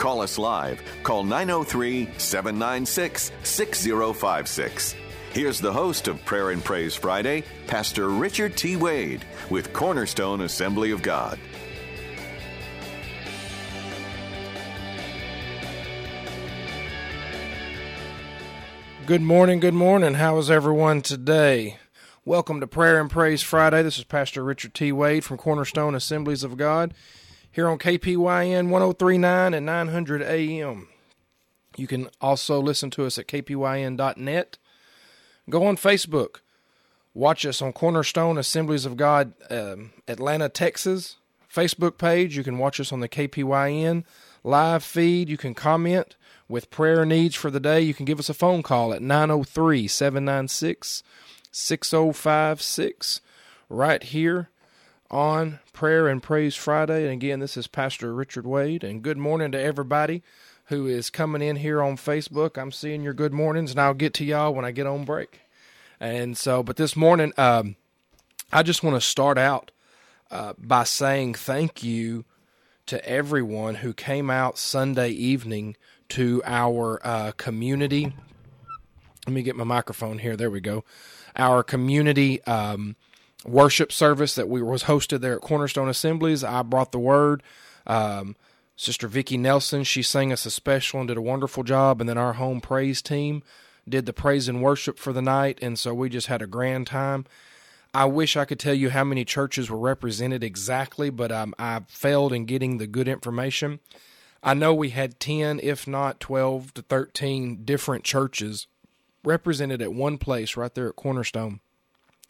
Call us live. Call 903 796 6056. Here's the host of Prayer and Praise Friday, Pastor Richard T. Wade, with Cornerstone Assembly of God. Good morning, good morning. How is everyone today? Welcome to Prayer and Praise Friday. This is Pastor Richard T. Wade from Cornerstone Assemblies of God here on KPYN 1039 and 900 AM. You can also listen to us at kpyn.net. Go on Facebook. Watch us on Cornerstone Assemblies of God, um, Atlanta, Texas Facebook page. You can watch us on the KPYN live feed. You can comment with prayer needs for the day. You can give us a phone call at 903 796 6056 right here on Prayer and Praise Friday. And again, this is Pastor Richard Wade. And good morning to everybody who is coming in here on Facebook. I'm seeing your good mornings, and I'll get to y'all when I get on break. And so, but this morning, um, I just want to start out uh, by saying thank you to everyone who came out Sunday evening to our uh, community. Let me get my microphone here. There we go. Our community um, worship service that we was hosted there at Cornerstone Assemblies. I brought the word. Um, Sister Vicki Nelson, she sang us a special and did a wonderful job. And then our home praise team did the praise and worship for the night. And so we just had a grand time. I wish I could tell you how many churches were represented exactly, but um, I failed in getting the good information. I know we had 10, if not 12 to 13 different churches represented at one place right there at Cornerstone.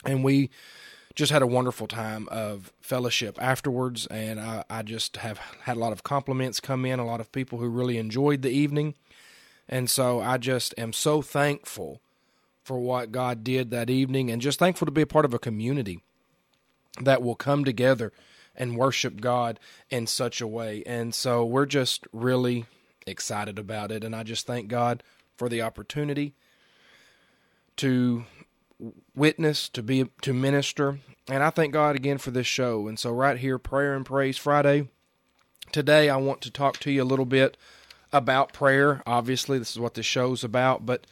And we just had a wonderful time of fellowship afterwards. And I, I just have had a lot of compliments come in, a lot of people who really enjoyed the evening. And so I just am so thankful for what God did that evening and just thankful to be a part of a community that will come together and worship God in such a way. And so we're just really excited about it. And I just thank God for the opportunity to witness, to be to minister. And I thank God again for this show. And so right here, prayer and praise Friday. Today I want to talk to you a little bit about prayer. Obviously, this is what this show's about, but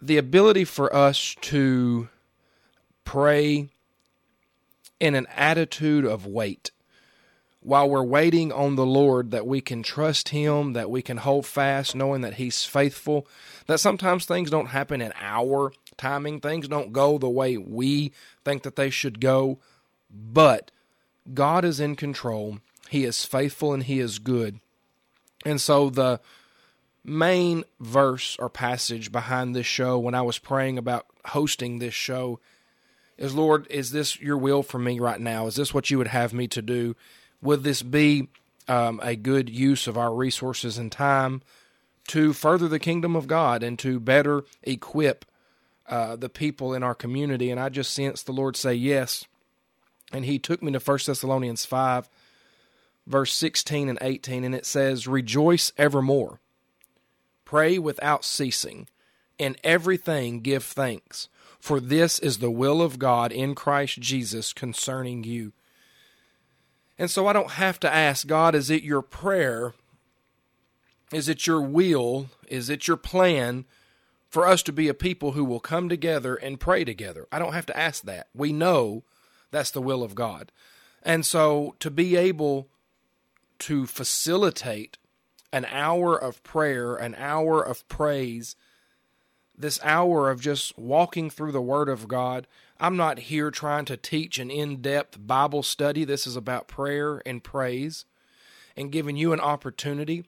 the ability for us to pray in an attitude of wait while we're waiting on the Lord, that we can trust Him, that we can hold fast, knowing that He's faithful, that sometimes things don't happen in our timing, things don't go the way we think that they should go, but God is in control. He is faithful and He is good. And so the main verse or passage behind this show when I was praying about hosting this show is Lord, is this your will for me right now? Is this what you would have me to do? Would this be um, a good use of our resources and time to further the kingdom of God and to better equip uh, the people in our community? And I just sensed the Lord say yes. And He took me to 1 Thessalonians 5, verse 16 and 18, and it says, Rejoice evermore, pray without ceasing, in everything give thanks for this is the will of God in Christ Jesus concerning you. And so I don't have to ask God, is it your prayer? Is it your will? Is it your plan for us to be a people who will come together and pray together? I don't have to ask that. We know that's the will of God. And so to be able to facilitate an hour of prayer, an hour of praise, this hour of just walking through the Word of God. I'm not here trying to teach an in depth Bible study. This is about prayer and praise and giving you an opportunity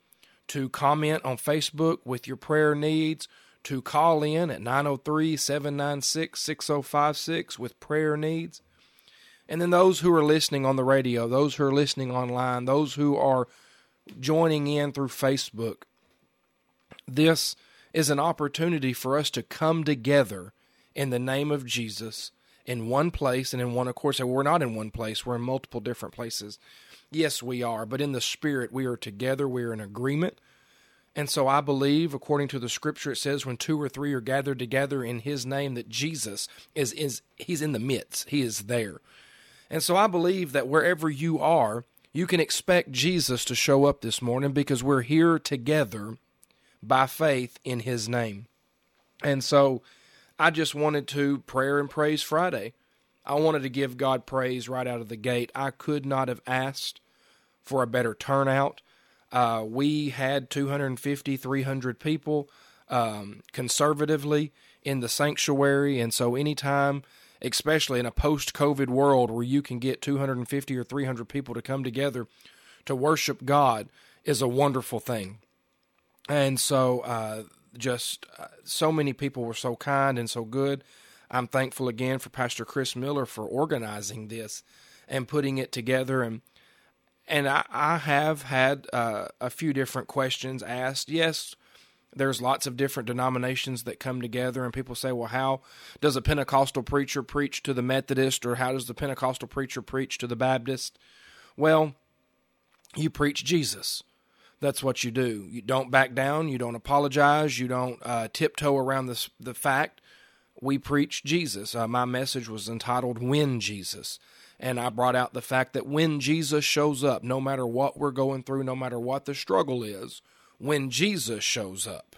to comment on Facebook with your prayer needs, to call in at 903 796 6056 with prayer needs. And then those who are listening on the radio, those who are listening online, those who are joining in through Facebook, this is an opportunity for us to come together in the name of Jesus in one place and in one, of course, we're not in one place, we're in multiple different places. Yes, we are, but in the Spirit, we are together, we are in agreement. And so I believe, according to the scripture, it says when two or three are gathered together in his name, that Jesus is, is he's in the midst. He is there. And so I believe that wherever you are, You can expect Jesus to show up this morning because we're here together by faith in his name. And so I just wanted to prayer and praise Friday. I wanted to give God praise right out of the gate. I could not have asked for a better turnout. Uh, we had 250, 300 people um, conservatively in the sanctuary. And so anytime especially in a post COVID world where you can get 250 or 300 people to come together to worship God, is a wonderful thing. And so, uh, just uh, so many people were so kind and so good. I'm thankful again for Pastor Chris Miller for organizing this and putting it together. And and I, I have had uh, a few different questions asked. Yes, there's lots of different denominations that come together and people say well how does a pentecostal preacher preach to the methodist or how does the pentecostal preacher preach to the baptist? Well you preach jesus. That's what you do. You don't back down. You don't apologize. You don't uh, tiptoe around this, the fact. We preach jesus. Uh, my message was entitled when jesus and I brought out the fact that when Jesus shows up, no matter what we're going through, no matter what the struggle is, when Jesus shows up,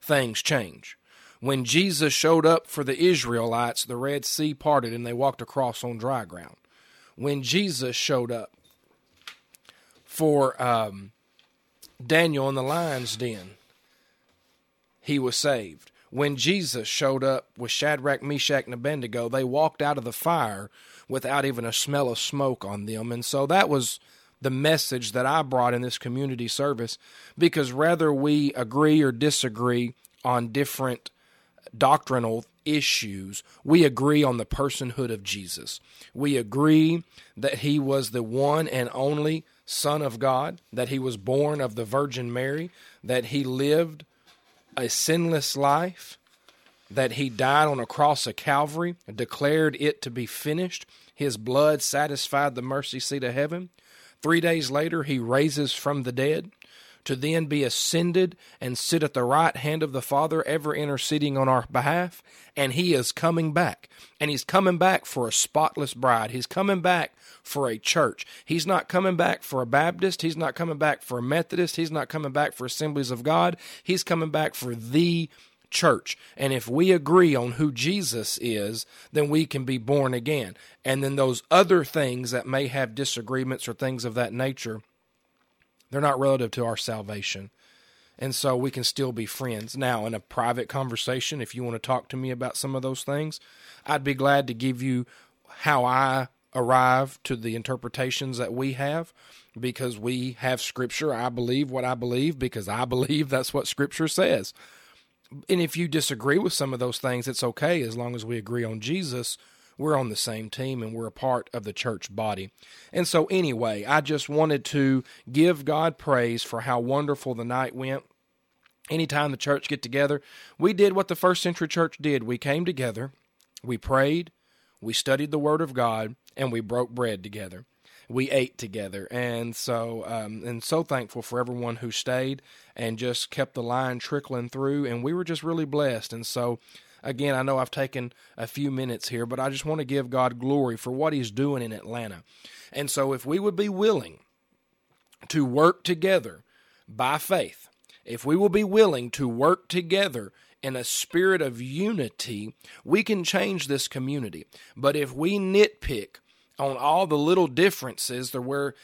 things change. When Jesus showed up for the Israelites, the Red Sea parted and they walked across on dry ground. When Jesus showed up for um, Daniel in the lion's den, he was saved. When Jesus showed up with Shadrach, Meshach, and Abednego, they walked out of the fire without even a smell of smoke on them. And so that was the message that I brought in this community service because whether we agree or disagree on different doctrinal issues, we agree on the personhood of Jesus. We agree that he was the one and only Son of God, that he was born of the Virgin Mary, that he lived a sinless life, that he died on a cross of Calvary, declared it to be finished. His blood satisfied the mercy seat of heaven. Three days later, he raises from the dead to then be ascended and sit at the right hand of the Father, ever interceding on our behalf. And he is coming back. And he's coming back for a spotless bride. He's coming back for a church. He's not coming back for a Baptist. He's not coming back for a Methodist. He's not coming back for Assemblies of God. He's coming back for the church. And if we agree on who Jesus is, then we can be born again. And then those other things that may have disagreements or things of that nature, they're not relative to our salvation. And so we can still be friends. Now, in a private conversation, if you want to talk to me about some of those things, I'd be glad to give you how I arrive to the interpretations that we have because we have scripture. I believe what I believe because I believe that's what scripture says and if you disagree with some of those things, it's okay as long as we agree on Jesus. We're on the same team and we're a part of the church body. And so, anyway, I just wanted to give God praise for how wonderful the night went. Anytime the church get together, we did what the first century church did. We came together, we prayed, we studied the Word of God, and we broke bread together we ate together. And so, um, and so thankful for everyone who stayed and just kept the line trickling through. And we were just really blessed. And so, again, I know I've taken a few minutes here, but I just want to give God glory for what He's doing in Atlanta. And so, if we would be willing to work together by faith, if we will be willing to work together in a spirit of unity, we can change this community. But if we nitpick on all the little differences there where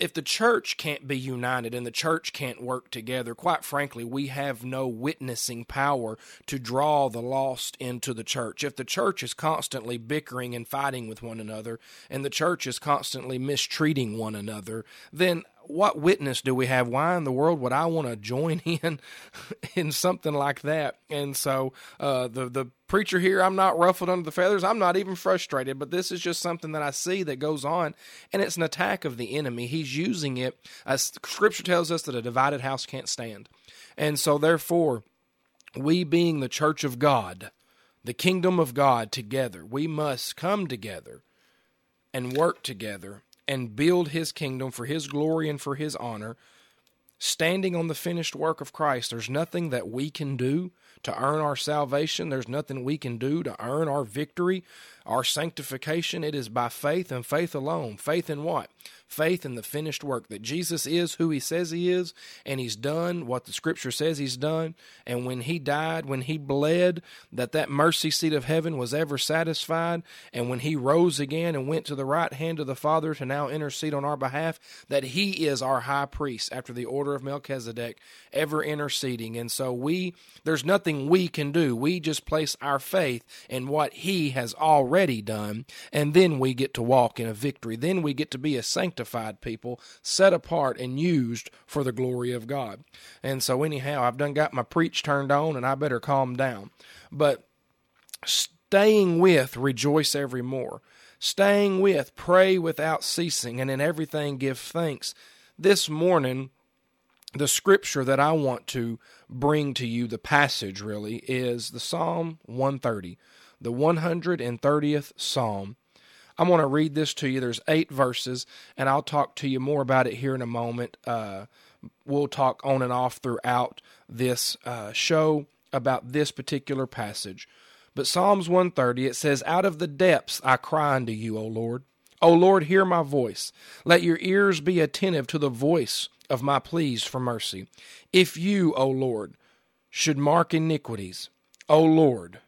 if the church can't be united and the church can't work together, quite frankly, we have no witnessing power to draw the lost into the church. If the church is constantly bickering and fighting with one another, and the church is constantly mistreating one another, then what witness do we have? Why in the world would I want to join in in something like that? And so uh, the the preacher here, I'm not ruffled under the feathers. I'm not even frustrated, but this is just something that I see that goes on, and it's an attack of the enemy. He's using it. As Scripture tells us that a divided house can't stand, and so therefore, we being the church of God, the kingdom of God, together, we must come together and work together and build his kingdom for his glory and for his honor, standing on the finished work of Christ. There's nothing that we can do to earn our salvation. There's nothing we can do to earn our victory, our sanctification. It is by faith and faith alone. Faith in what? Faith in the finished work that Jesus is who he says he is, and he's done what the scripture says he's done. And when he died, when he bled, that that mercy seat of heaven was ever satisfied. And when he rose again and went to the right hand of the Father to now intercede on our behalf, that he is our high priest after the order of Melchizedek, ever interceding. And so we, there's nothing we can do. We just place our faith in what he has already done. And then we get to walk in a victory. Then we get to be a sanctified people, set apart and used for the glory of God. And so, anyhow, I've done got my preach turned on, and I better calm down. But staying with rejoice every more, Staying with pray without ceasing, and in everything give thanks. This morning, the scripture that I want to bring to you, the passage really, is the Psalm 130, the 130th Psalm. I'm going to read this to you. There's eight verses, and I'll talk to you more about it here in a moment. Uh, we'll talk on and off throughout this uh, show about this particular passage. But Psalms 130, it says, Out of the depths I cry unto you, O Lord. O Lord, hear my voice. Let your ears be attentive to the voice of my pleas for mercy. If you, O Lord, should mark iniquities, O Lord,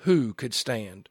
who could stand?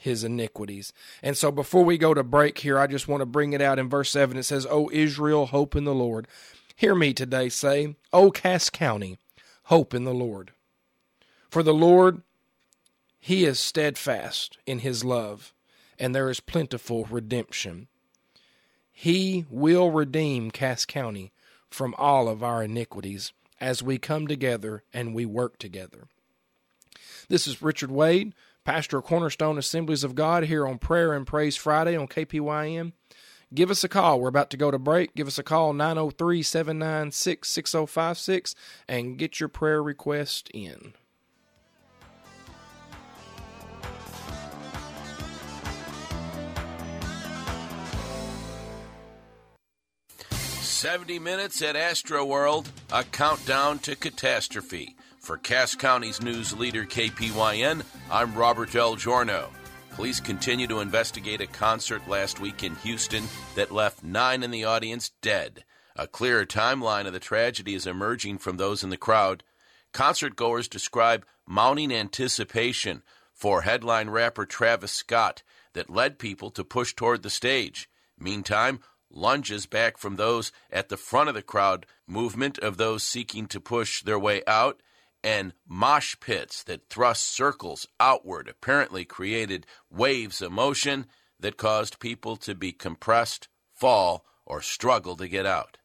his iniquities. And so before we go to break here, I just want to bring it out in verse 7. It says, O Israel, hope in the Lord. Hear me today say, O Cass County, hope in the Lord. For the Lord, he is steadfast in his love, and there is plentiful redemption. He will redeem Cass County from all of our iniquities as we come together and we work together. This is Richard Wade pastor of Cornerstone Assemblies of God here on Prayer and Praise Friday on KPYN. Give us a call. We're about to go to break. Give us a call 903 796 6056 and get your prayer request in. Seventy minutes at Astro World, a countdown to catastrophe. For Cass County's news leader KPYN, I'm Robert Del Giorno. Police continue to investigate a concert last week in Houston that left nine in the audience dead. A clearer timeline of the tragedy is emerging from those in the crowd. Concert goers describe mounting anticipation for headline rapper Travis Scott that led people to push toward the stage. Meantime, lunges back from those at the front of the crowd, movement of those seeking to push their way out, and mosh pits that thrust circles outward apparently created waves of motion that caused people to be compressed, fall, or struggle to get out.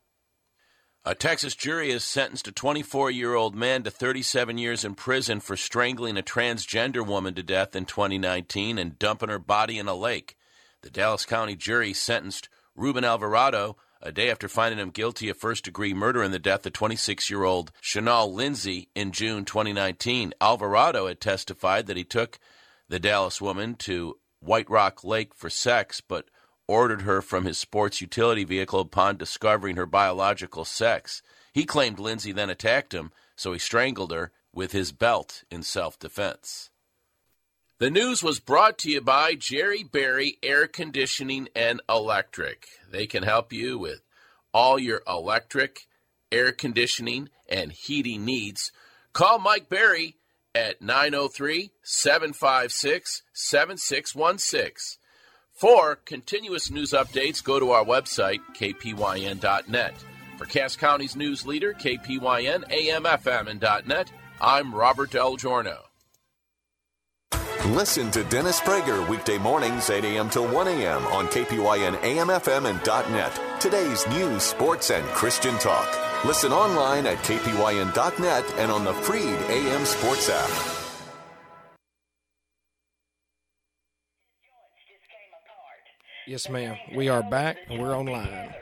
A Texas jury has sentenced a 24 year old man to 37 years in prison for strangling a transgender woman to death in 2019 and dumping her body in a lake. The Dallas County jury sentenced Ruben Alvarado a day after finding him guilty of first degree murder in the death of 26 year old Chynal Lindsey in June 2019. Alvarado had testified that he took the Dallas woman to White Rock Lake for sex, but ordered her from his sports utility vehicle upon discovering her biological sex. He claimed Lindsay then attacked him, so he strangled her with his belt in self defense. The news was brought to you by Jerry Berry Air Conditioning and Electric. They can help you with all your electric, air conditioning, and heating needs. Call Mike Berry at 903 756 7616. For continuous news updates, go to our website, kpyn.net. For Cass County's news leader, KPYN, AMFM, .net, I'm Robert Del Giorno. Listen to Dennis Prager weekday mornings 8 a.m. till 1 a.m. on KPYN AM FM and .net. Today's news, sports, and Christian talk. Listen online at kpyn.net and on the Freed AM Sports app. Yes, ma'am. We are back and we're online.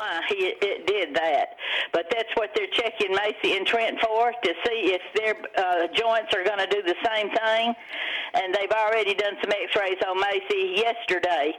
Why he it did that. But that's what they're checking Macy and Trent for to see if their uh, joints are going to do the same thing. And they've already done some X-rays on Macy yesterday.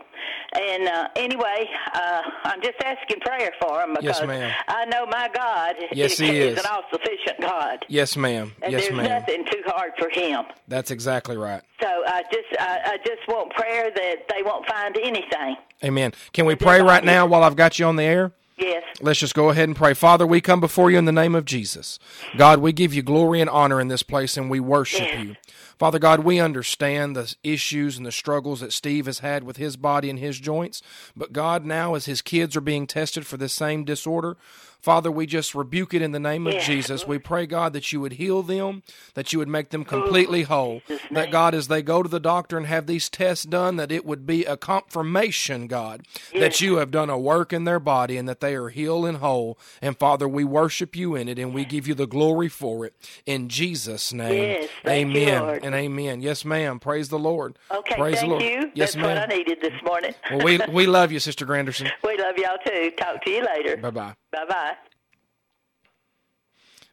And uh, anyway, uh, I'm just asking prayer for him because Yes, ma'am. I know my God Yes, is, he is. an all-sufficient God. Yes, ma'am. And Yes, there's ma'am. nothing too hard for him. That's exactly right. So I just I, I just want prayer that they won't find anything. Amen. Can we pray right now while I've got you on the air? Yes. Let's just go ahead and pray. Father, we come before you in the name of Jesus. God, we give you glory and honor in this place and we worship Yes. you. Father God, we understand the issues and the struggles that Steve has had with his body and his joints. But God, now as his kids are being tested for this same disorder, Father, we just rebuke it in the name of Yes. Jesus. We pray, God, that you would heal them, that you would make them oh, completely whole. That, God, as they go to the doctor and have these tests done, that it would be a confirmation, God, that you have done a work in their body and that they are healed and whole. And, Father, we worship you in it and we give you the glory for it. In Jesus' name. Yes, amen and amen. Yes, ma'am. Praise the Lord. Okay, Praise thank the Lord. you. Yes, That's what I needed this morning. Well, we, we love you, Sister Granderson. we love y'all too. Talk to you later. Bye-bye. Bye bye.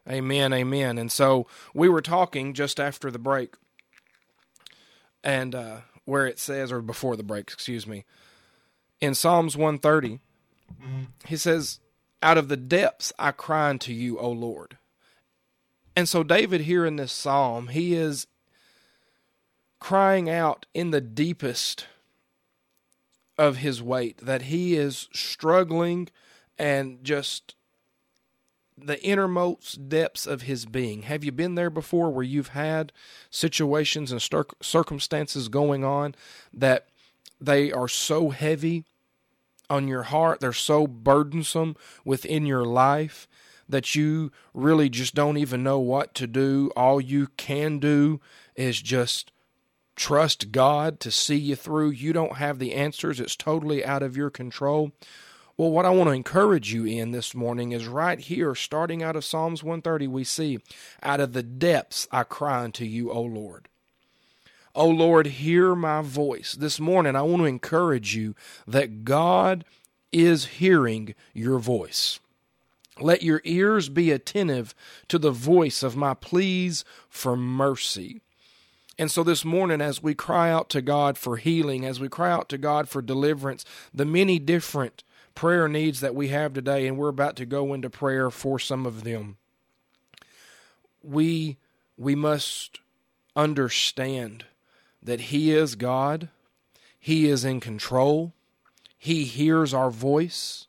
Amen, amen. And so we were talking just after the break, and uh, where it says, or before the break, excuse me, in Psalms 130, he says, Out of the depths I cry unto you, O Lord. And so David here in this psalm, he is crying out in the deepest of his weight, that he is struggling and just the innermost depths of his being. Have you been there before where you've had situations and cir- circumstances going on that they are so heavy on your heart, they're so burdensome within your life that you really just don't even know what to do. All you can do is just trust God to see you through. You don't have the answers, it's totally out of your control. Well, what I want to encourage you in this morning is right here, starting out of Psalms 130, we see, Out of the depths I cry unto you, O Lord. O Lord, hear my voice. This morning, I want to encourage you that God is hearing your voice. Let your ears be attentive to the voice of my pleas for mercy. And so this morning, as we cry out to God for healing, as we cry out to God for deliverance, the many different prayer needs that we have today, and we're about to go into prayer for some of them, we we must understand that He is God, He is in control, He hears our voice,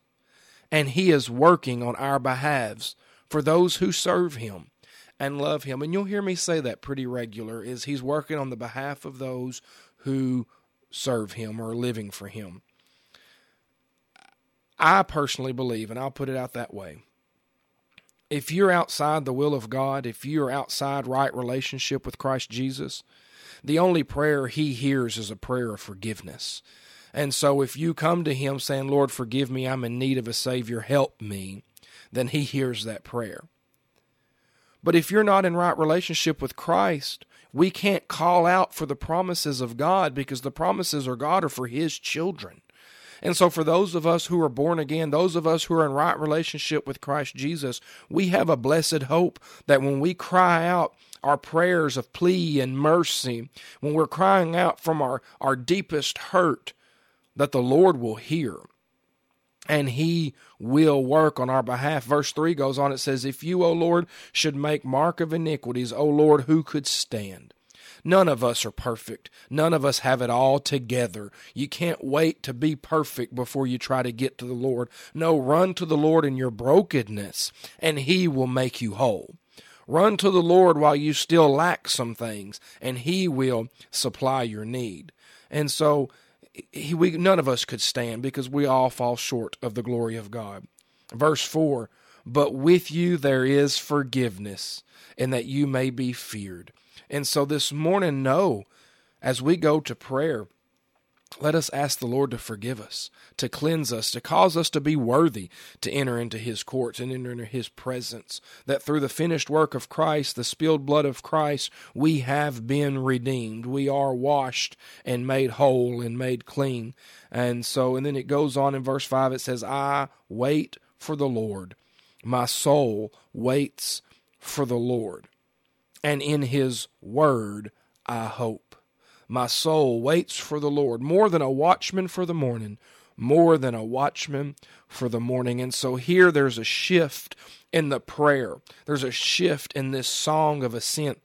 and He is working on our behalves for those who serve Him and love Him. And you'll hear me say that pretty regular is He's working on the behalf of those who serve Him or living for Him. I personally believe, and I'll put it out that way. If you're outside the will of God, if you're outside right relationship with Christ Jesus, the only prayer he hears is a prayer of forgiveness. And so if you come to him saying, Lord, forgive me, I'm in need of a Savior, help me, then he hears that prayer. But if you're not in right relationship with Christ, we can't call out for the promises of God because the promises of God are for his children. And so, for those of us who are born again, those of us who are in right relationship with Christ Jesus, we have a blessed hope that when we cry out our prayers of plea and mercy, when we're crying out from our, our deepest hurt, that the Lord will hear and he will work on our behalf. Verse 3 goes on, it says, If you, O Lord, should make mark of iniquities, O Lord, who could stand? None of us are perfect. None of us have it all together. You can't wait to be perfect before you try to get to the Lord. No, run to the Lord in your brokenness, and He will make you whole. Run to the Lord while you still lack some things, and He will supply your need. And so, he, we none of us could stand because we all fall short of the glory of God. Verse 4 But with you there is forgiveness, and that you may be feared. And so this morning, know as we go to prayer let us ask the Lord to forgive us, to cleanse us, to cause us to be worthy to enter into his courts and enter into his presence. That through the finished work of Christ, the spilled blood of Christ, we have been redeemed. We are washed and made whole and made clean. And so, and then it goes on in verse 5, it says, I wait for the Lord. My soul waits for the Lord. And in his word I hope. My soul waits for the Lord more than a watchman for the morning, more than a watchman for the morning. And so here there's a shift in the prayer, there's a shift in this song of ascent.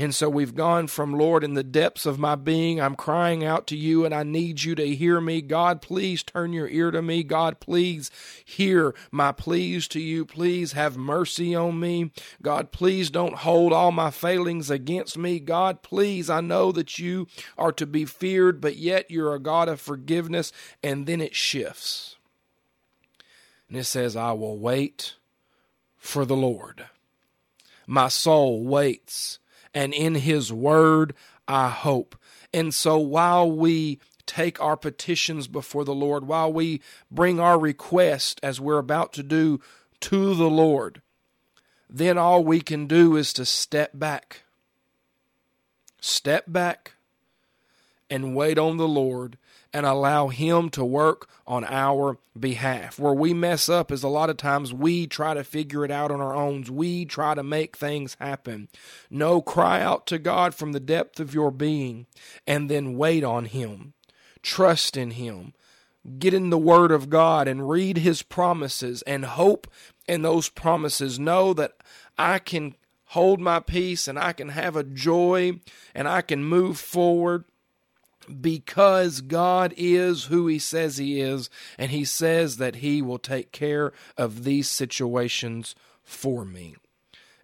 And so we've gone from, Lord, in the depths of my being, I'm crying out to you and I need you to hear me. God, please turn your ear to me. God, please hear my pleas to you. Please have mercy on me. God, please don't hold all my failings against me. God, please, I know that you are to be feared, but yet you're a God of forgiveness. And then it shifts. And it says, I will wait for the Lord. My soul waits and in his word I hope. And so while we take our petitions before the Lord, while we bring our request, as we're about to do, to the Lord, then all we can do is to step back. Step back and wait on the Lord and allow Him to work on our behalf. Where we mess up is a lot of times we try to figure it out on our own. We try to make things happen. No, cry out to God from the depth of your being and then wait on Him. Trust in Him. Get in the Word of God and read His promises and hope in those promises. Know that I can hold my peace and I can have a joy and I can move forward because God is who He says He is, and He says that He will take care of these situations for me.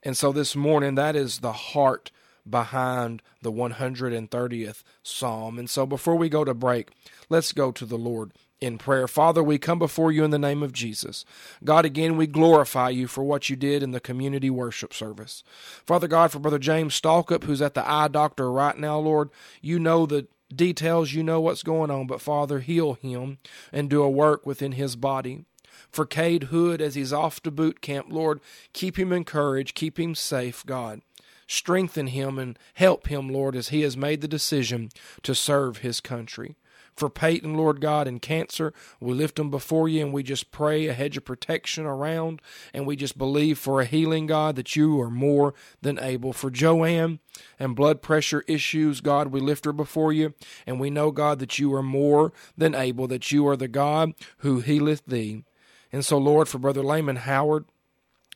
And so this morning, that is the heart behind the 130th Psalm. And so before we go to break, let's go to the Lord in prayer. Father, we come before you in the name of Jesus. God, again, we glorify you for what you did in the community worship service. Father God, for Brother James Stalkup, who's at the eye doctor right now, Lord, you know the details, you know what's going on, but Father, heal him and do a work within his body. For Cade Hood, as he's off to boot camp, Lord, keep him encouraged, keep him safe, God. Strengthen him and help him, Lord, as he has made the decision to serve his country for Peyton, Lord God, and cancer. We lift them before you and we just pray a hedge of protection around and we just believe for a healing, God, that you are more than able. For Joanne and blood pressure issues, God, we lift her before you and we know, God, that you are more than able, that you are the God who healeth thee. And so, Lord, for Brother Layman Howard,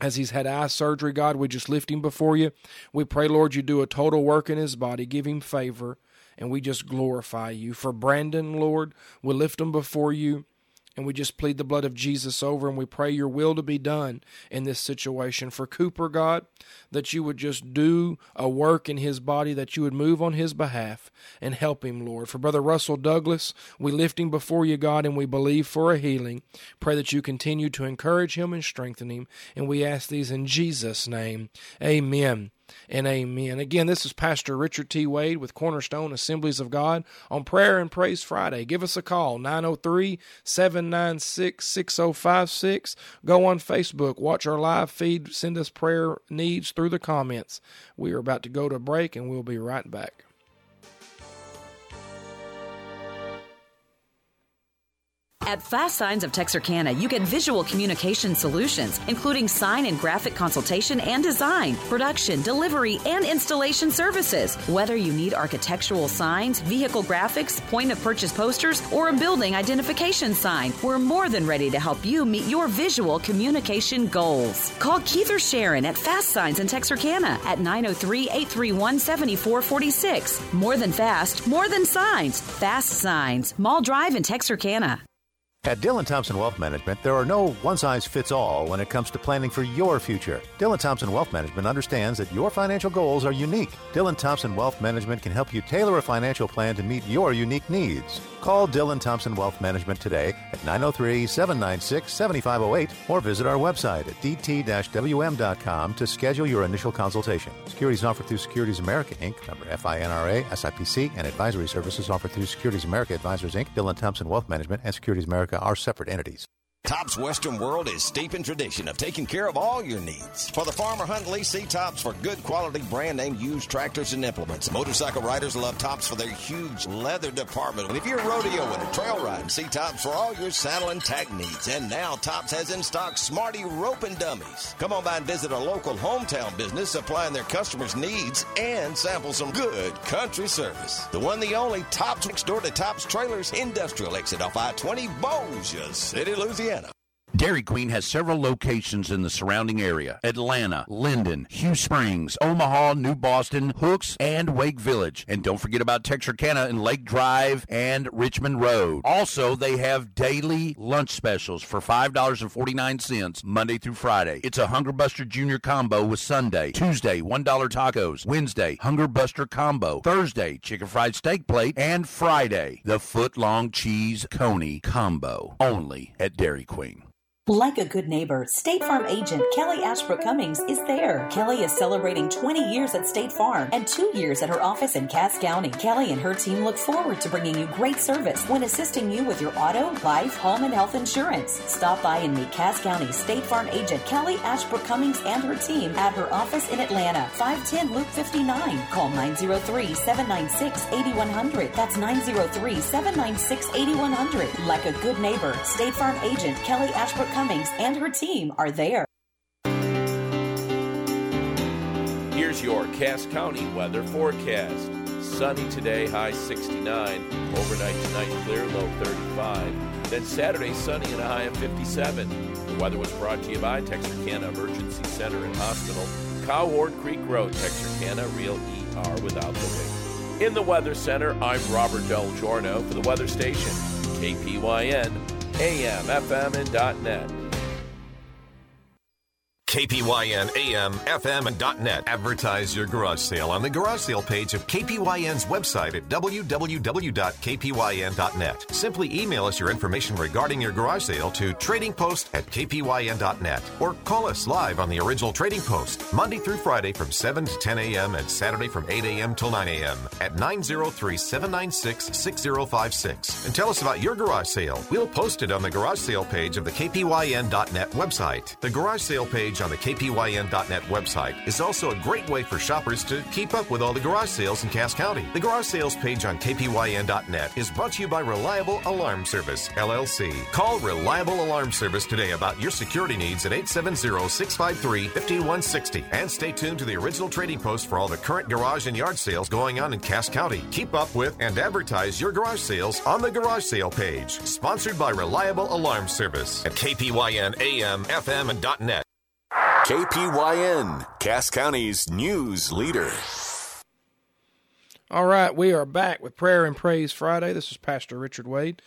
as he's had eye surgery, God, we just lift him before you. We pray, Lord, you do a total work in his body, give him favor and we just glorify you. For Brandon, Lord, we lift him before you and we just plead the blood of Jesus over and we pray your will to be done in this situation. For Cooper, God, that you would just do a work in his body, that you would move on his behalf and help him, Lord. For Brother Russell Douglas, we lift him before you, God, and we believe for a healing. Pray that you continue to encourage him and strengthen him. And we ask these in Jesus' name. Amen and amen. Again, this is Pastor Richard T. Wade with Cornerstone Assemblies of God on Prayer and Praise Friday. Give us a call, 903 796 6056. Go on Facebook, watch our live feed, send us prayer needs through the comments. We are about to go to break and we'll be right back. At Fast Signs of Texarkana, you get visual communication solutions, including sign and graphic consultation and design, production, delivery, and installation services. Whether you need architectural signs, vehicle graphics, point of purchase posters, or a building identification sign, we're more than ready to help you meet your visual communication goals. Call Keith or Sharon at Fast Signs in Texarkana at 903 831 7446. More than fast, more than signs. Fast Signs, Mall Drive in Texarkana. At Dylan Thompson Wealth Management, there are no one size fits all when it comes to planning for your future. Dylan Thompson Wealth Management understands that your financial goals are unique. Dylan Thompson Wealth Management can help you tailor a financial plan to meet your unique needs. Call Dylan Thompson Wealth Management today at 903 796 7508 or visit our website at dt-wm.com to schedule your initial consultation. Securities offered through Securities America Inc., member FINRA, SIPC, and advisory services offered through Securities America Advisors Inc., Dylan Thompson Wealth Management, and Securities America are separate entities. Tops Western World is steep in tradition of taking care of all your needs. For the farmer hunt, lease, see Tops for good quality brand name used tractors and implements. Motorcycle riders love Tops for their huge leather department. And if you're rodeoing or a trail riding, see Tops for all your saddle and tack needs. And now Tops has in stock Smarty rope and dummies. Come on by and visit a local hometown business supplying their customers' needs and sample some good country service. The one, the only Tops next door to Tops Trailers Industrial Exit off I-20 Bossier City, Louisiana. Dairy Queen has several locations in the surrounding area Atlanta, Linden, Hughes Springs, Omaha, New Boston, Hooks, and Wake Village. And don't forget about Texarkana and Lake Drive and Richmond Road. Also, they have daily lunch specials for $5.49 Monday through Friday. It's a Hunger Buster Junior combo with Sunday, Tuesday, $1 tacos, Wednesday, Hunger Buster combo, Thursday, chicken fried steak plate, and Friday, the foot long cheese coney combo. Only at Dairy Queen. Like a good neighbor, State Farm agent Kelly Ashbrook Cummings is there. Kelly is celebrating 20 years at State Farm and two years at her office in Cass County. Kelly and her team look forward to bringing you great service when assisting you with your auto, life, home, and health insurance. Stop by and meet Cass County State Farm agent Kelly Ashbrook Cummings and her team at her office in Atlanta, 510 Loop 59. Call 903 796 8100. That's 903 796 8100. Like a good neighbor, State Farm agent Kelly Ashbrook Cummings and her team are there. Here's your Cass County weather forecast. Sunny today, high 69. Overnight tonight, clear, low 35. Then Saturday, sunny and a high of 57. The weather was brought to you by Texarkana Emergency Center and Hospital, Cowhorn Creek Road, Texarkana, real ER without the wing. In the Weather Center, I'm Robert Del Giorno for the weather station, KPYN, AM, FM, and .net. KPYN AM, FM, and .net. Advertise your garage sale on the garage sale page of KPYN's website at www.kpyn.net. Simply email us your information regarding your garage sale to tradingpost at kpyn.net or call us live on the original Trading Post Monday through Friday from 7 to 10 a.m. and Saturday from 8 a.m. till 9 a.m. at 903-796-6056 and tell us about your garage sale. We'll post it on the garage sale page of the kpyn.net website. The garage sale page on the KPYN.net website is also a great way for shoppers to keep up with all the garage sales in Cass County. The garage sales page on KPYN.net is brought to you by Reliable Alarm Service, LLC. Call Reliable Alarm Service today about your security needs at 870-653-5160 and stay tuned to the original trading post for all the current garage and yard sales going on in Cass County. Keep up with and advertise your garage sales on the garage sale page. Sponsored by Reliable Alarm Service at KPYN AM, FM, and .net. KPYN, Cass County's news leader. All right, we are back with Prayer and Praise Friday. This is Pastor Richard Wade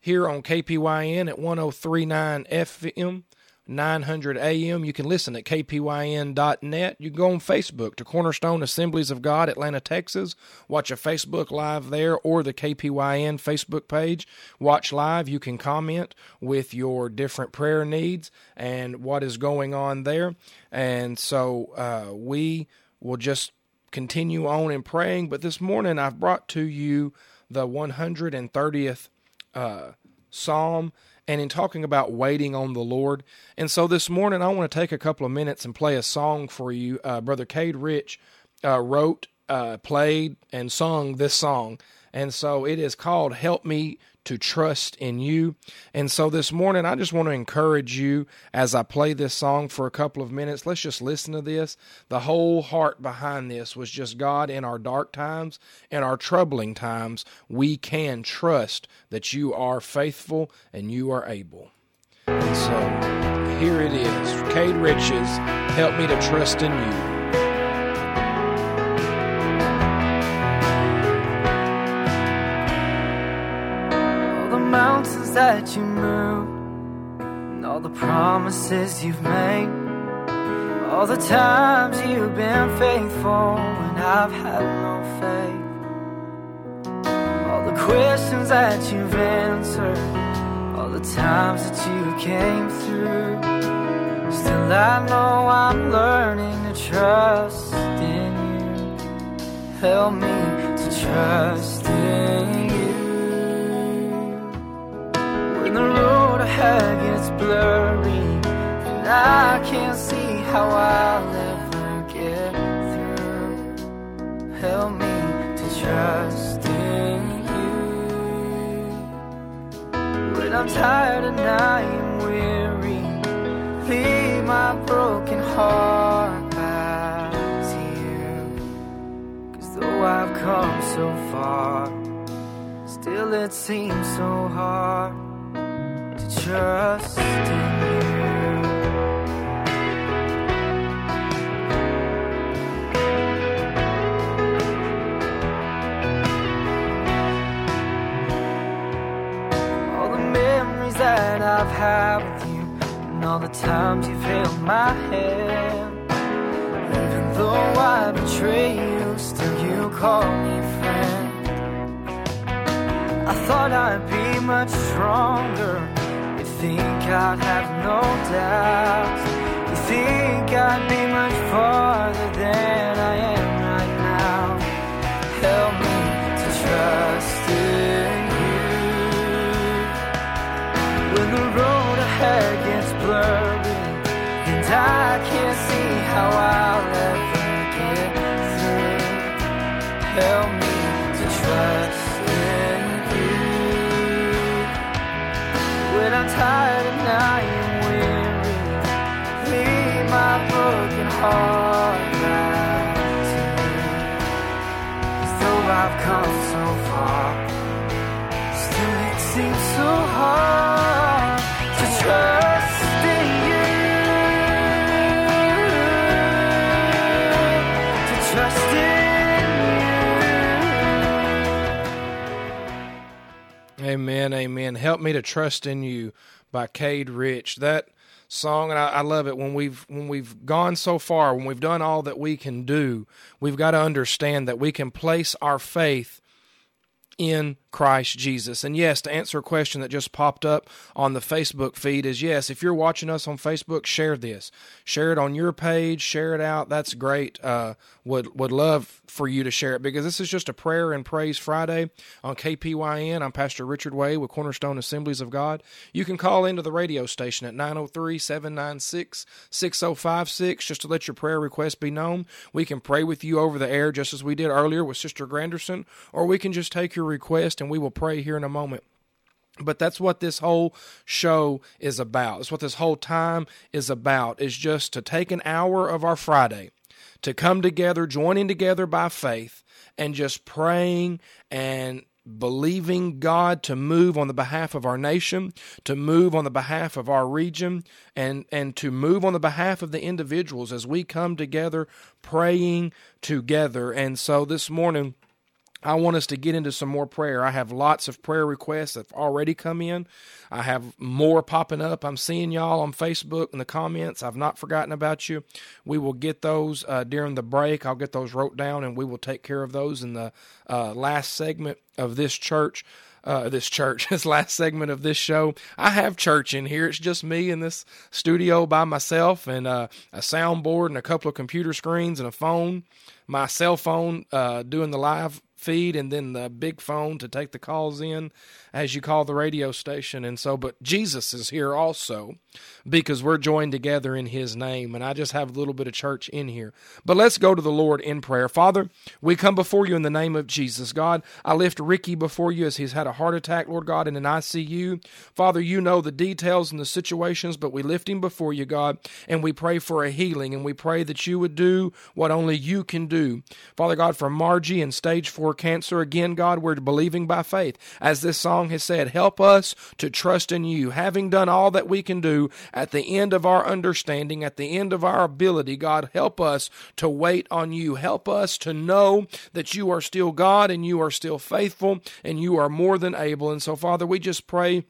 here on KPYN at 1039 FM, 900 AM. You can listen at kpyn.net. You can go on Facebook to Cornerstone Assemblies of God, Atlanta, Texas. Watch a Facebook Live there or the KPYN Facebook page. Watch live. You can comment with your different prayer needs and what is going on there. And so uh, we will just continue on in praying. But this morning I've brought to you the 130th uh, Psalm and in talking about waiting on the Lord. And so this morning, I want to take a couple of minutes and play a song for you. Uh, Brother Cade Rich uh, wrote, uh, played, and sung this song. And so it is called Help Me to Trust in You. And so this morning, I just want to encourage you as I play this song for a couple of minutes. Let's just listen to this. The whole heart behind this was just God in our dark times, in our troubling times, we can trust that you are faithful and you are able. And so here it is Cade Riches, Help Me to Trust in You. Mountains that you move, and all the promises you've made, all the times you've been faithful when I've had no faith, all the questions that you've answered, all the times that you came through. Still, I know I'm learning to trust in you. Help me to trust in you. When the road ahead gets blurry and I can't see how I'll ever get through, help me to trust in you. When I'm tired and I am weary, leave my broken heart back to you. Cause though I've come so far, still it seems so hard trust in you. All the memories that I've had with you, and all the times you've held my hand. Even though I betray you, still you call me friend. I thought I'd be much stronger. Think I'd have no doubts. You think I'd be much farther than I am right now. Help me to trust in you. When the road ahead gets blurry and I can't see how I'll you. Though I've come so far, still it seems so hard to trust in you. To trust in you. Amen, amen. Help me to trust in you by Cade Rich. That song, and I, I love it. When we've when we've gone so far, when we've done all that we can do, we've got to understand that we can place our faith in Christ Jesus. And yes, to answer a question that just popped up on the Facebook feed is yes, if you're watching us on Facebook, share this. Share it on your page, share it out. That's great. Uh, would would love for you to share it because this is just a prayer and praise Friday on KPYN. I'm Pastor Richard Way with Cornerstone Assemblies of God. You can call into the radio station at 903-796-6056 just to let your prayer request be known. We can pray with you over the air just as we did earlier with Sister Granderson, or we can just take your request and we will pray here in a moment. But that's what this whole show is about. That's what this whole time is about, is just to take an hour of our Friday to come together, joining together by faith, and just praying and believing God to move on the behalf of our nation, to move on the behalf of our region, and, and to move on the behalf of the individuals as we come together praying together. And so this morning, I want us to get into some more prayer. I have lots of prayer requests that have already come in. I have more popping up. I'm seeing y'all on Facebook in the comments. I've not forgotten about you. We will get those uh, during the break. I'll get those wrote down and we will take care of those in the uh, last segment of this church. Uh, this church, this last segment of this show. I have church in here. It's just me in this studio by myself and uh, a soundboard and a couple of computer screens and a phone. My cell phone uh, doing the live feed and then the big phone to take the calls in as you call the radio station. And so but Jesus is here also because we're joined together in his name. And I just have a little bit of church in here. But let's go to the Lord in prayer. Father we come before you in the name of Jesus. God I lift Ricky before you as he's had a heart attack Lord God in an ICU father you know the details and the situations but we lift him before you God and we pray for a healing and we pray that you would do what only you can do. Father God for Margie and stage 4 cancer again God we're believing by faith as this song has said, Help us to trust in you. Having done all that we can do at the end of our understanding, at the end of our ability, God, help us to wait on you. Help us to know that you are still God and you are still faithful and you are more than able. And so, Father, we just pray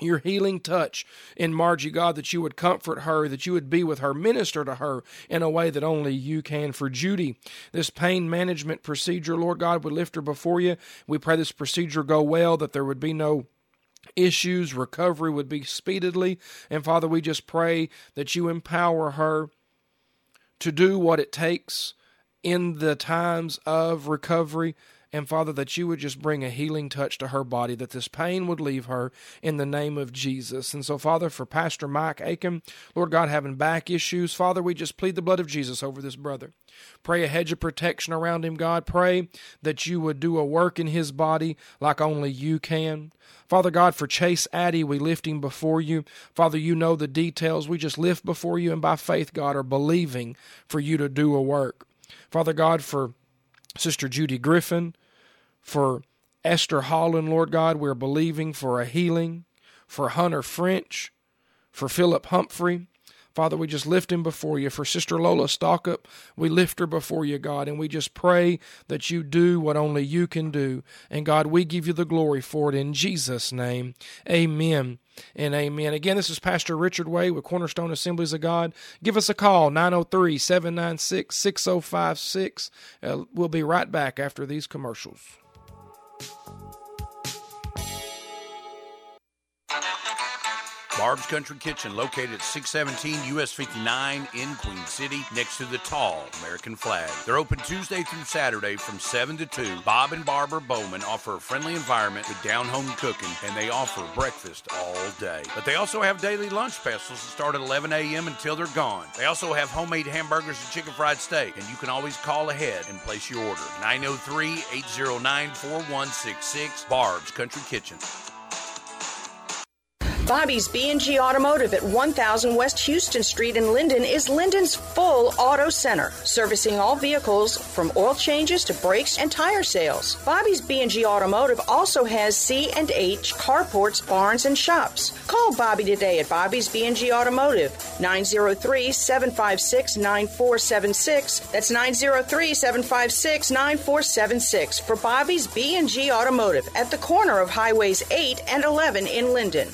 your healing touch in Margie, God, that you would comfort her, that you would be with her, minister to her in a way that only you can. For Judy, this pain management procedure, Lord God, would lift her before you. We pray this procedure go well, that there would be no issues, recovery would be speedily. And Father, we just pray that you empower her to do what it takes in the times of recovery and Father, that you would just bring a healing touch to her body, that this pain would leave her in the name of Jesus. And so, Father, for Pastor Mike Aiken, Lord God, having back issues, Father, we just plead the blood of Jesus over this brother. Pray a hedge of protection around him, God. Pray that you would do a work in his body like only you can. Father God, for Chase Addy, we lift him before you. Father, you know the details. We just lift before you and by faith, God, are believing for you to do a work. Father God, for Sister Judy Griffin, for Esther Holland, Lord God, we're believing for a healing, for Hunter French, for Philip Humphrey. Father, we just lift him before you. For Sister Lola Stockup, we lift her before you, God, and we just pray that you do what only you can do. And God, we give you the glory for it in Jesus' name. Amen and amen. Again, this is Pastor Richard Way with Cornerstone Assemblies of God. Give us a call, 903 796 6056. Uh, we'll be right back after these commercials. Barb's Country Kitchen, located at 617 US 59 in Queen City, next to the tall American flag. They're open Tuesday through Saturday from 7 to 2. Bob and Barbara Bowman offer a friendly environment with down home cooking, and they offer breakfast all day. But they also have daily lunch specials that start at 11 a.m. until they're gone. They also have homemade hamburgers and chicken fried steak, and you can always call ahead and place your order. 903 809 4166 Barb's Country Kitchen. Bobby's B&G Automotive at 1000 West Houston Street in Linden is Linden's full auto center, servicing all vehicles from oil changes to brakes and tire sales. Bobby's B&G Automotive also has C&H carports, barns, and shops. Call Bobby today at Bobby's B&G Automotive, 903-756-9476. That's 903-756-9476 for Bobby's B&G Automotive at the corner of Highways 8 and 11 in Linden.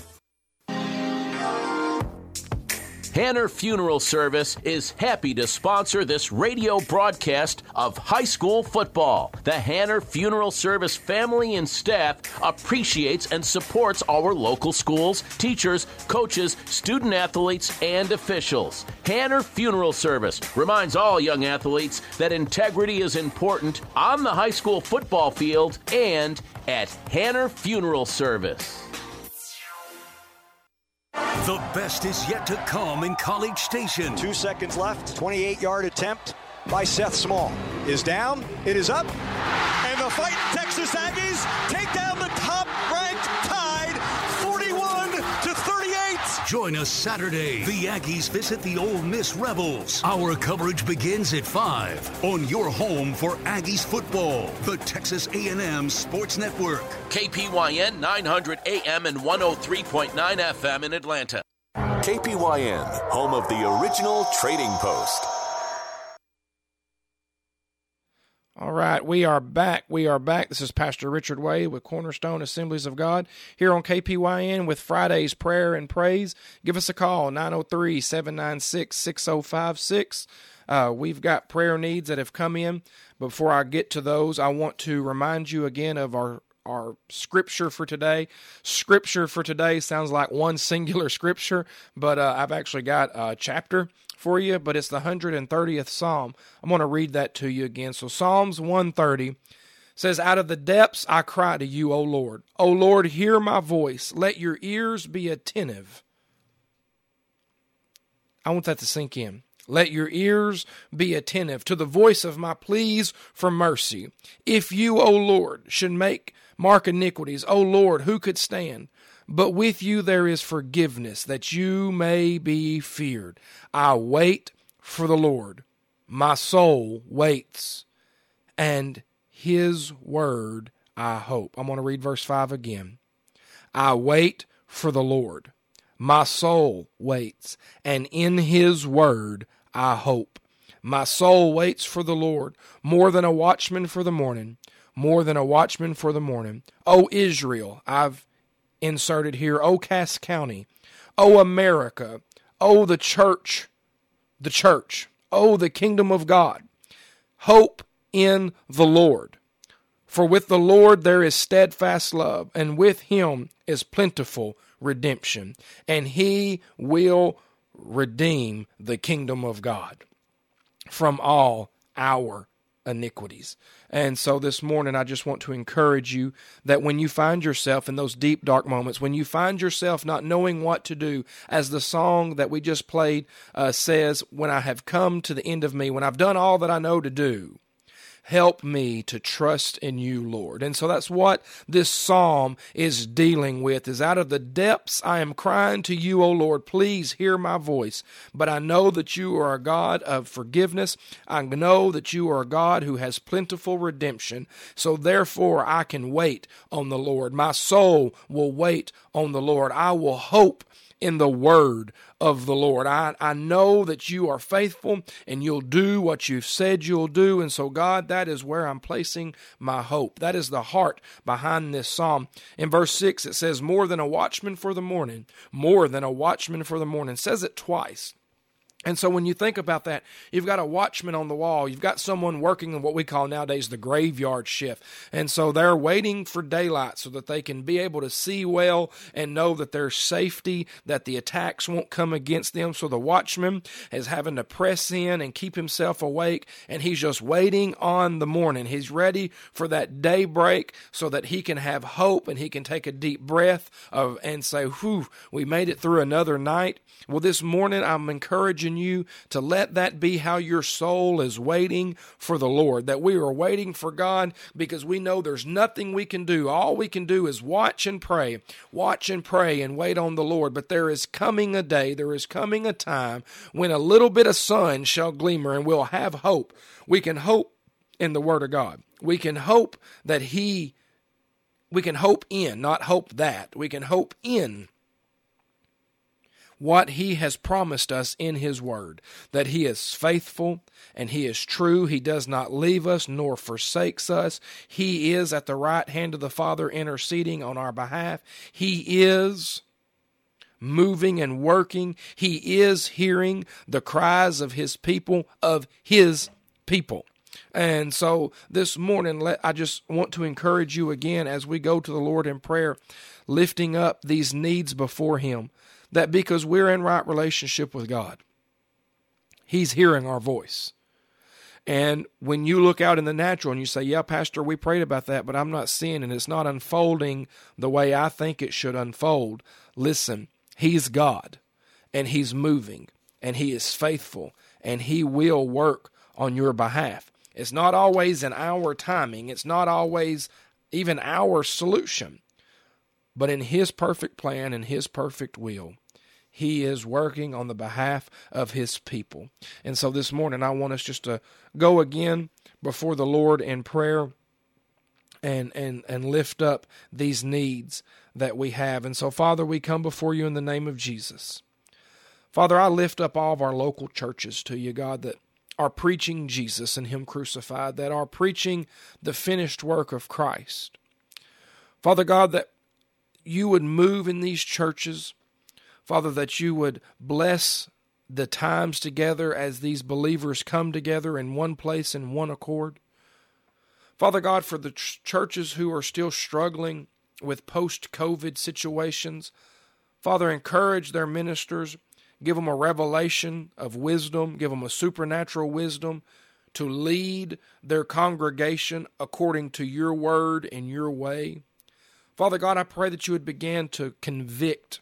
Hanner Funeral Service is happy to sponsor this radio broadcast of high school football. The Hanner Funeral Service family and staff appreciates and supports our local schools, teachers, coaches, student athletes, and officials. Hanner Funeral Service reminds all young athletes that integrity is important on the high school football field and at Hanner Funeral Service. The best is yet to come in College Station. Two seconds left. 28 yard attempt by Seth Small is down. It is up. And the fight, Texas Aggies Join us Saturday. The Aggies visit the Ole Miss Rebels. Our coverage begins at 5 on your home for Aggies football, the Texas A&M Sports Network. KPYN 900 AM and 103.9 FM in Atlanta. KPYN, home of the original Trading Post. All right, we are back. We are back. This is Pastor Richard Way with Cornerstone Assemblies of God here on KPYN with Friday's Prayer and Praise. Give us a call, 903 796 6056. Uh, we've got prayer needs that have come in. Before I get to those, I want to remind you again of our our scripture for today. Scripture for today sounds like one singular scripture, but uh, I've actually got a chapter for you, but it's the 130th Psalm. I'm going to read that to you again. So, Psalms 130 says, Out of the depths I cry to you, O Lord. O Lord, hear my voice. Let your ears be attentive. I want that to sink in. Let your ears be attentive to the voice of my pleas for mercy. If you, O Lord, should make mark iniquities, O Lord, who could stand? But with you there is forgiveness, that you may be feared. I wait for the Lord. My soul waits, and his word I hope. I'm going to read verse 5 again. I wait for the Lord. My soul waits, and in his word I hope. My soul waits for the Lord more than a watchman for the morning, more than a watchman for the morning. O Israel, I've inserted here. Oh, Cass County. Oh, America. Oh, the church. The church. Oh, the kingdom of God. Hope in the Lord. For with the Lord there is steadfast love, and with him is plentiful redemption, and he will redeem the kingdom of God from all our iniquities. And so this morning, I just want to encourage you that when you find yourself in those deep, dark moments, when you find yourself not knowing what to do, as the song that we just played uh, says, When I have come to the end of me, when I've done all that I know to do, Help me to trust in you, Lord. And so that's what this psalm is dealing with is out of the depths I am crying to you, O Lord, please hear my voice. But I know that you are a God of forgiveness. I know that you are a God who has plentiful redemption. So therefore I can wait on the Lord. My soul will wait on the Lord. I will hope in the word of the Lord. I, I know that you are faithful and you'll do what you've said you'll do. And so, God, that is where I'm placing my hope. That is the heart behind this psalm. In verse 6, it says, More than a watchman for the morning, more than a watchman for the morning. It says it twice. And so when you think about that, you've got a watchman on the wall. You've got someone working in what we call nowadays the graveyard shift. And so they're waiting for daylight so that they can be able to see well and know that there's safety, that the attacks won't come against them. So the watchman is having to press in and keep himself awake. And he's just waiting on the morning. He's ready for that daybreak so that he can have hope and he can take a deep breath of and say, whew, we made it through another night. Well, this morning I'm encouraging you to let that be how your soul is waiting for the Lord, that we are waiting for God because we know there's nothing we can do. All we can do is watch and pray, watch and pray and wait on the Lord. But there is coming a day, there is coming a time when a little bit of sun shall glimmer and we'll have hope. We can hope in the Word of God. We can hope that He, we can hope in, not hope that. We can hope in what he has promised us in his word that he is faithful and he is true. He does not leave us nor forsakes us. He is at the right hand of the father interceding on our behalf. He is moving and working. He is hearing the cries of his people of his people. And so this morning, let, I just want to encourage you again as we go to the Lord in prayer, lifting up these needs before Him that because we're in right relationship with God, He's hearing our voice. And when you look out in the natural and you say, Yeah, Pastor, we prayed about that, but I'm not seeing and it's not unfolding the way I think it should unfold, listen, He's God and He's moving and He is faithful and He will work on your behalf. It's not always in our timing, it's not always even our solution, but in His perfect plan and His perfect will, he is working on the behalf of His people. And so this morning, I want us just to go again before the Lord in prayer and, and, and lift up these needs that we have. And so, Father, we come before you in the name of Jesus. Father, I lift up all of our local churches to you, God, that are preaching Jesus and Him crucified, that are preaching the finished work of Christ. Father God, that you would move in these churches Father, that you would bless the times together as these believers come together in one place in one accord. Father God, for the ch- churches who are still struggling with post COVID situations, Father, encourage their ministers, give them a revelation of wisdom, give them a supernatural wisdom to lead their congregation according to your word and your way. Father God, I pray that you would begin to convict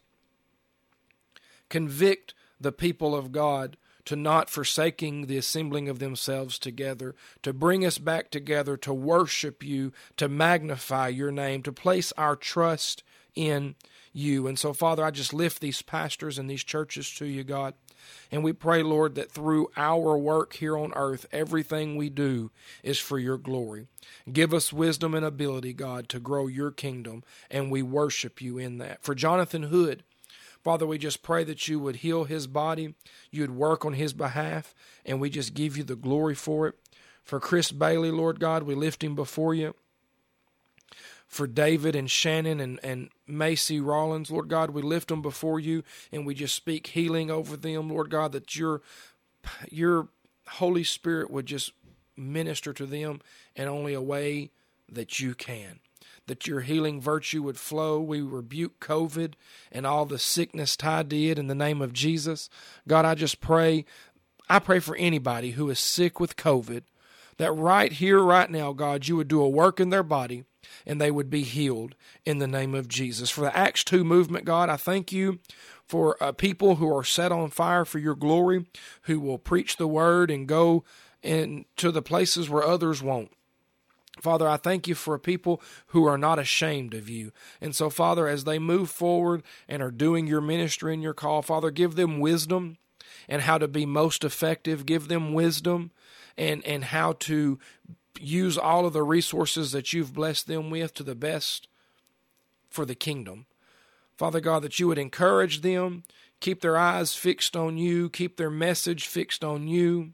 Convict the people of God to not forsaking the assembling of themselves together, to bring us back together, to worship you, to magnify your name, to place our trust in you. And so, Father, I just lift these pastors and these churches to you, God. And we pray, Lord, that through our work here on earth, everything we do is for your glory. Give us wisdom and ability, God, to grow your kingdom, and we worship you in that. For Jonathan Hood, Father, we just pray that you would heal his body, you would work on his behalf, and we just give you the glory for it. For Chris Bailey, Lord God, we lift him before you. for David and Shannon and, and Macy Rollins, Lord God. We lift them before you and we just speak healing over them, Lord God, that your your Holy Spirit would just minister to them in only a way that you can. That your healing virtue would flow. We rebuke COVID and all the sickness tied to it in the name of Jesus. God, I just pray. I pray for anybody who is sick with COVID that right here, right now, God, you would do a work in their body and they would be healed in the name of Jesus. For the Acts 2 movement, God, I thank you for uh, people who are set on fire for your glory, who will preach the word and go into the places where others won't. Father, I thank you for people who are not ashamed of you. And so, Father, as they move forward and are doing your ministry and your call, Father, give them wisdom and how to be most effective. Give them wisdom and, and how to use all of the resources that you've blessed them with to the best for the kingdom. Father God, that you would encourage them, keep their eyes fixed on you, keep their message fixed on you.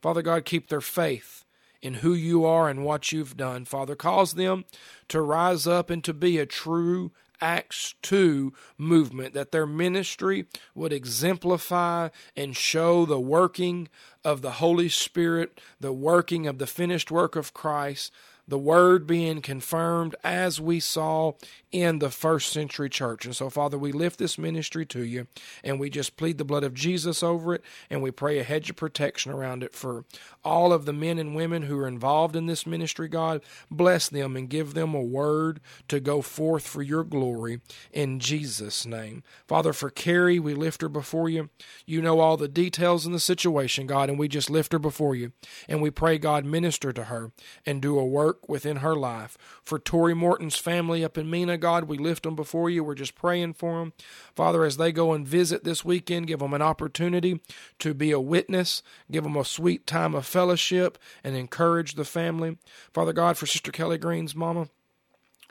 Father God, keep their faith in who you are and what you've done. Father, cause them to rise up and to be a true Acts 2 movement, that their ministry would exemplify and show the working of the Holy Spirit, the working of the finished work of Christ, the word being confirmed as we saw in the first century church. And so, Father, we lift this ministry to you and we just plead the blood of Jesus over it and we pray a hedge of protection around it for all of the men and women who are involved in this ministry, God. Bless them and give them a word to go forth for your glory in Jesus' name. Father, for Carrie, we lift her before you. You know all the details in the situation, God, and we just lift her before you. And we pray, God, minister to her and do a work within her life. For Tori Morton's family up in Mena, God, we lift them before you. We're just praying for them. Father, as they go and visit this weekend, give them an opportunity to be a witness, give them a sweet time of fellowship, and encourage the family. Father God, for Sister Kelly Green's mama,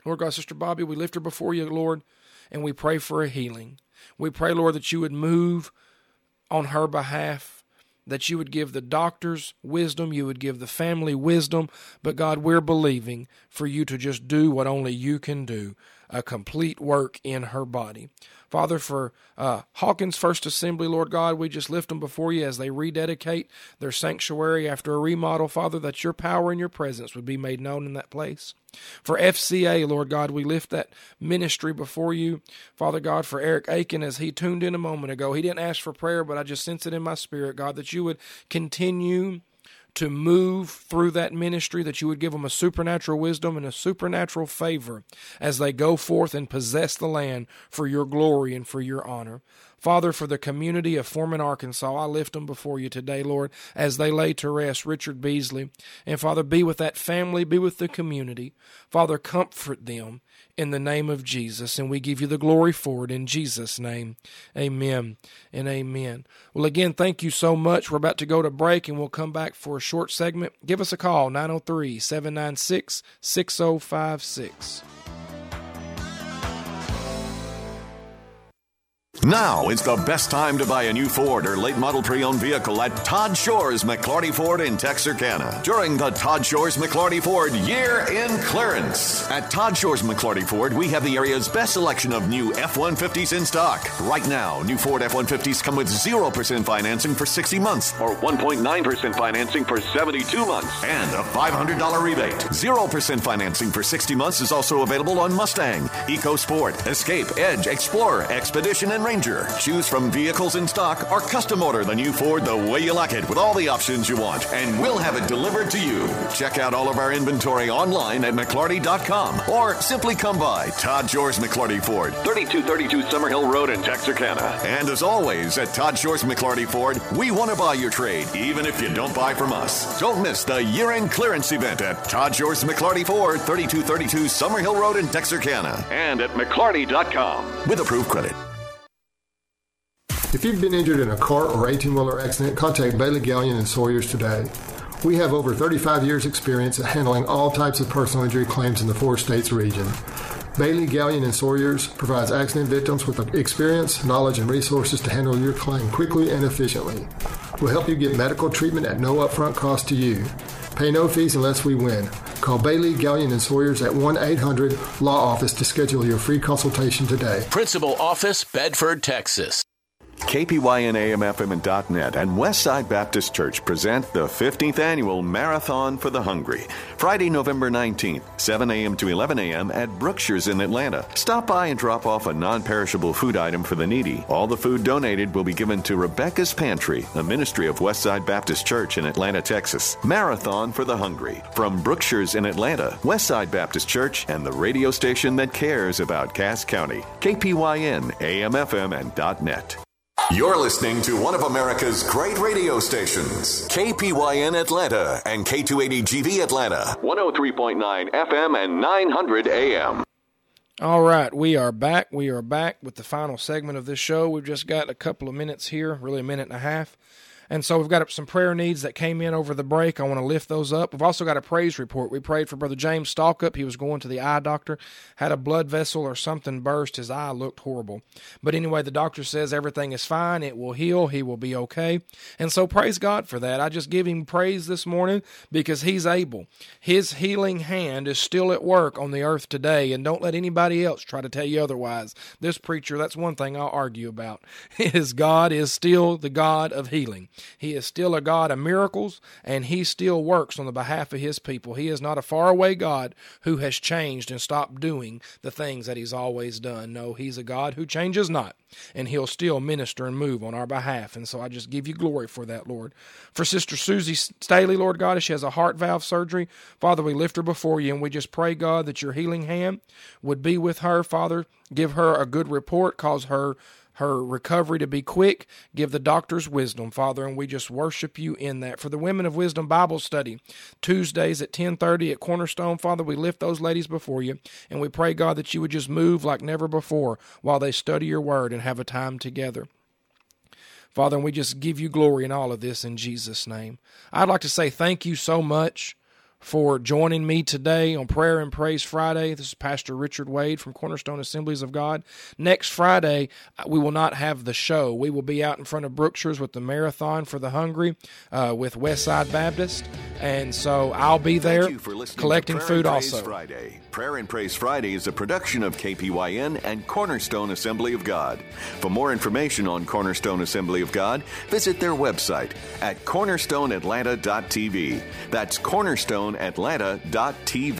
Lord God, Sister Bobby, we lift her before you, Lord, and we pray for a healing. We pray, Lord, that you would move on her behalf that you would give the doctors wisdom, you would give the family wisdom. But God, we're believing for you to just do what only you can do a complete work in her body. Father, for uh, Hawkins First Assembly, Lord God, we just lift them before you as they rededicate their sanctuary after a remodel, Father, that your power and your presence would be made known in that place. For FCA, Lord God, we lift that ministry before you. Father God, for Eric Aiken, as he tuned in a moment ago, he didn't ask for prayer, but I just sense it in my spirit, God, that you would continue to move through that ministry, that you would give them a supernatural wisdom and a supernatural favor as they go forth and possess the land for your glory and for your honor. Father, for the community of Foreman, Arkansas, I lift them before you today, Lord, as they lay to rest Richard Beasley. And Father, be with that family, be with the community. Father, comfort them in the name of Jesus. And we give you the glory for it in Jesus' name. Amen and amen. Well, again, thank you so much. We're about to go to break and we'll come back for a short segment. Give us a call, 903 796 6056. Now is the best time to buy a new Ford or late model pre owned vehicle at Todd Shores McLarty Ford in Texarkana during the Todd Shores McLarty Ford Year in Clearance. At Todd Shores McLarty Ford, we have the area's best selection of new F 150s in stock. Right now, new Ford F 150s come with 0% financing for 60 months or 1.9% financing for 72 months and a $500 rebate. 0% financing for 60 months is also available on Mustang, EcoSport, Escape, Edge, Explorer, Expedition, and Ranger. Choose from vehicles in stock or custom order the new Ford the way you like it with all the options you want, and we'll have it delivered to you. Check out all of our inventory online at McLarty.com or simply come by Todd Shores McLarty Ford, 3232 Summerhill Road in Texarkana. And as always, at Todd Shores McLarty Ford, we want to buy your trade, even if you don't buy from us. Don't miss the year end clearance event at Todd Shores McLarty Ford, 3232 Summerhill Road in Texarkana. And at McLarty.com with approved credit. If you've been injured in a car or 18 wheeler accident, contact Bailey Gallion and Sawyers today. We have over 35 years' experience at handling all types of personal injury claims in the four states region. Bailey, Gallion, and Sawyers provides accident victims with experience, knowledge, and resources to handle your claim quickly and efficiently. We'll help you get medical treatment at no upfront cost to you. Pay no fees unless we win. Call Bailey, Gallion, and Sawyers at 1 800 Law Office to schedule your free consultation today. Principal Office, Bedford, Texas. KPYN AM/FM and .net and Westside Baptist Church present the 15th annual Marathon for the Hungry. Friday, November 19th, 7 a.m. to 11 a.m. at Brookshire's in Atlanta. Stop by and drop off a non-perishable food item for the needy. All the food donated will be given to Rebecca's Pantry, a ministry of Westside Baptist Church in Atlanta, Texas. Marathon for the Hungry. From Brookshire's in Atlanta, Westside Baptist Church, and the radio station that cares about Cass County. KPYN and .net. You're listening to one of America's great radio stations, KPYN Atlanta and K280GV Atlanta, 103.9 FM and 900 AM. All right, we are back. We are back with the final segment of this show. We've just got a couple of minutes here, really a minute and a half. And so we've got some prayer needs that came in over the break. I want to lift those up. We've also got a praise report. We prayed for Brother James Stalkup. He was going to the eye doctor, had a blood vessel or something burst. His eye looked horrible. But anyway, the doctor says everything is fine. It will heal. He will be okay. And so praise God for that. I just give him praise this morning because he's able. His healing hand is still at work on the earth today. And don't let anybody else try to tell you otherwise. This preacher, that's one thing I'll argue about. His God is still the God of healing. He is still a God of miracles, and He still works on the behalf of His people. He is not a faraway God who has changed and stopped doing the things that He's always done. No, He's a God who changes not, and He'll still minister and move on our behalf. And so I just give you glory for that, Lord. For Sister Susie Staley, Lord God, she has a heart valve surgery, Father, we lift her before you, and we just pray, God, that your healing hand would be with her, Father. Give her a good report, cause her her recovery to be quick. Give the doctors wisdom, Father, and we just worship you in that. For the Women of Wisdom Bible study, Tuesdays at 10:30 at Cornerstone, Father, we lift those ladies before you, and we pray God that you would just move like never before while they study your word and have a time together. Father, and we just give you glory in all of this in Jesus' name. I'd like to say thank you so much for joining me today on Prayer and Praise Friday. This is Pastor Richard Wade from Cornerstone Assemblies of God. Next Friday, uh, we will not have the show. We will be out in front of Brookshire's with the Marathon for the Hungry uh, with Westside Baptist. And so I'll be there collecting food also. Friday. Prayer and Praise Friday is a production of KPYN and Cornerstone Assembly of God. For more information on Cornerstone Assembly of God, visit their website at cornerstoneatlanta.tv. That's cornerstoneatlanta.tv.